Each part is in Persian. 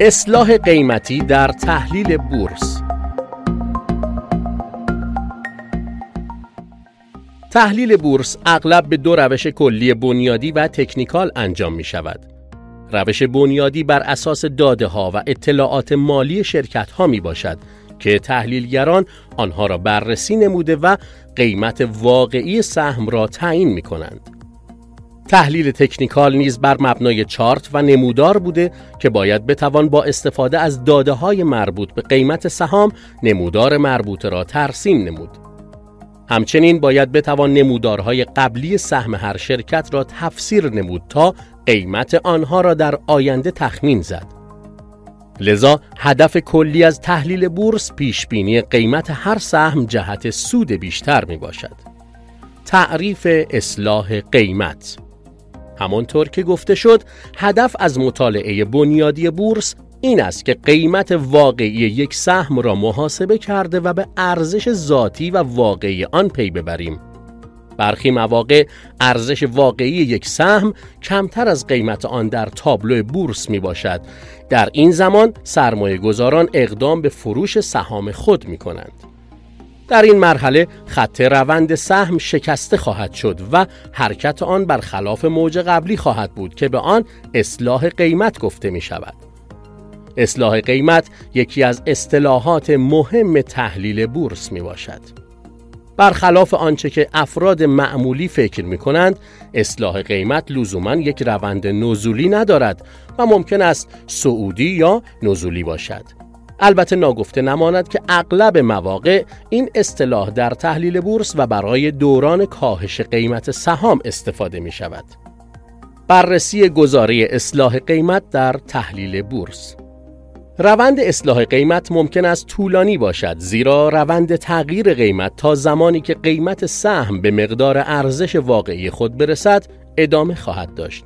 اصلاح قیمتی در تحلیل بورس تحلیل بورس اغلب به دو روش کلی بنیادی و تکنیکال انجام می شود. روش بنیادی بر اساس داده ها و اطلاعات مالی شرکت ها می باشد که تحلیلگران آنها را بررسی نموده و قیمت واقعی سهم را تعیین می کنند. تحلیل تکنیکال نیز بر مبنای چارت و نمودار بوده که باید بتوان با استفاده از داده های مربوط به قیمت سهام نمودار مربوطه را ترسیم نمود. همچنین باید بتوان نمودارهای قبلی سهم هر شرکت را تفسیر نمود تا قیمت آنها را در آینده تخمین زد. لذا هدف کلی از تحلیل بورس پیش بینی قیمت هر سهم جهت سود بیشتر می باشد. تعریف اصلاح قیمت همانطور که گفته شد هدف از مطالعه بنیادی بورس این است که قیمت واقعی یک سهم را محاسبه کرده و به ارزش ذاتی و واقعی آن پی ببریم. برخی مواقع ارزش واقعی یک سهم کمتر از قیمت آن در تابلو بورس می باشد. در این زمان سرمایه گذاران اقدام به فروش سهام خود می کنند. در این مرحله خط روند سهم شکسته خواهد شد و حرکت آن برخلاف موج قبلی خواهد بود که به آن اصلاح قیمت گفته می شود. اصلاح قیمت یکی از اصطلاحات مهم تحلیل بورس می باشد. برخلاف آنچه که افراد معمولی فکر می کنند، اصلاح قیمت لزوما یک روند نزولی ندارد و ممکن است سعودی یا نزولی باشد. البته ناگفته نماند که اغلب مواقع این اصطلاح در تحلیل بورس و برای دوران کاهش قیمت سهام استفاده می شود. بررسی گزاره اصلاح قیمت در تحلیل بورس روند اصلاح قیمت ممکن است طولانی باشد زیرا روند تغییر قیمت تا زمانی که قیمت سهم به مقدار ارزش واقعی خود برسد ادامه خواهد داشت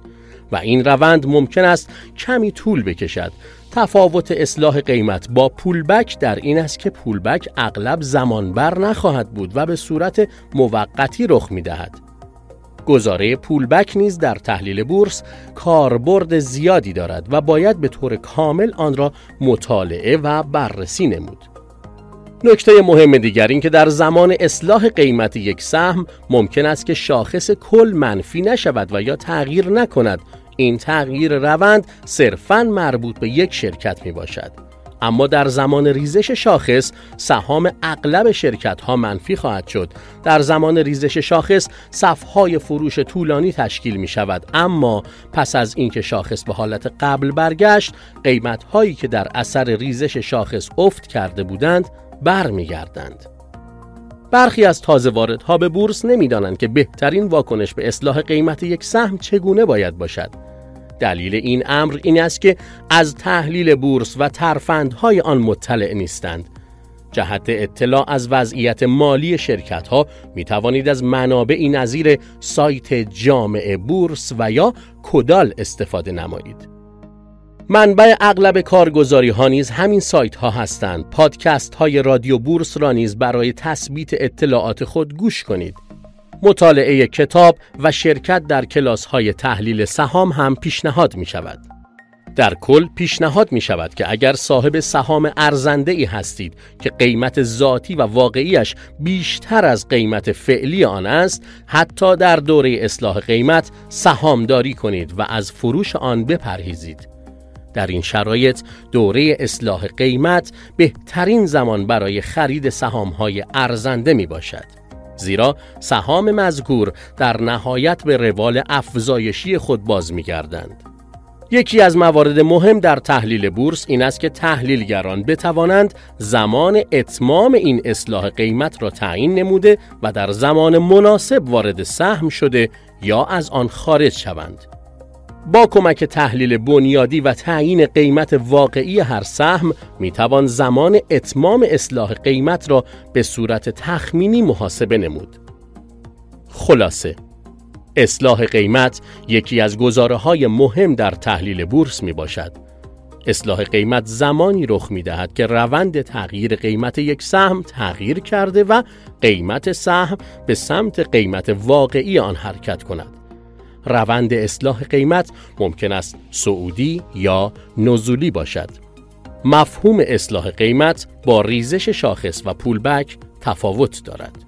و این روند ممکن است کمی طول بکشد تفاوت اصلاح قیمت با پولبک در این است که پولبک اغلب زمانبر نخواهد بود و به صورت موقتی رخ می دهد. گزاره پولبک نیز در تحلیل بورس کاربرد زیادی دارد و باید به طور کامل آن را مطالعه و بررسی نمود. نکته مهم دیگر این که در زمان اصلاح قیمت یک سهم ممکن است که شاخص کل منفی نشود و یا تغییر نکند. این تغییر روند صرفاً مربوط به یک شرکت می باشد. اما در زمان ریزش شاخص سهام اغلب شرکت ها منفی خواهد شد. در زمان ریزش شاخص صفهای فروش طولانی تشکیل می شود اما پس از اینکه شاخص به حالت قبل برگشت قیمت هایی که در اثر ریزش شاخص افت کرده بودند برمیگردند برخی از تازه واردها به بورس نمی‌دانند که بهترین واکنش به اصلاح قیمت یک سهم چگونه باید باشد دلیل این امر این است که از تحلیل بورس و ترفندهای آن مطلع نیستند. جهت اطلاع از وضعیت مالی شرکت ها می توانید از منابعی نظیر سایت جامعه بورس و یا کدال استفاده نمایید. منبع اغلب کارگزاری ها نیز همین سایت ها هستند. پادکست های رادیو بورس را نیز برای تثبیت اطلاعات خود گوش کنید. مطالعه کتاب و شرکت در کلاس های تحلیل سهام هم پیشنهاد می شود. در کل پیشنهاد می شود که اگر صاحب سهام ارزنده ای هستید که قیمت ذاتی و واقعیش بیشتر از قیمت فعلی آن است حتی در دوره اصلاح قیمت سهامداری کنید و از فروش آن بپرهیزید در این شرایط دوره اصلاح قیمت بهترین زمان برای خرید سهام های ارزنده می باشد زیرا سهام مذکور در نهایت به روال افزایشی خود باز می‌گردند. یکی از موارد مهم در تحلیل بورس این است که تحلیلگران بتوانند زمان اتمام این اصلاح قیمت را تعیین نموده و در زمان مناسب وارد سهم شده یا از آن خارج شوند. با کمک تحلیل بنیادی و تعیین قیمت واقعی هر سهم می توان زمان اتمام اصلاح قیمت را به صورت تخمینی محاسبه نمود. خلاصه اصلاح قیمت یکی از گزاره های مهم در تحلیل بورس می باشد. اصلاح قیمت زمانی رخ می دهد که روند تغییر قیمت یک سهم تغییر کرده و قیمت سهم به سمت قیمت واقعی آن حرکت کند. روند اصلاح قیمت ممکن است صعودی یا نزولی باشد. مفهوم اصلاح قیمت با ریزش شاخص و پولبک تفاوت دارد.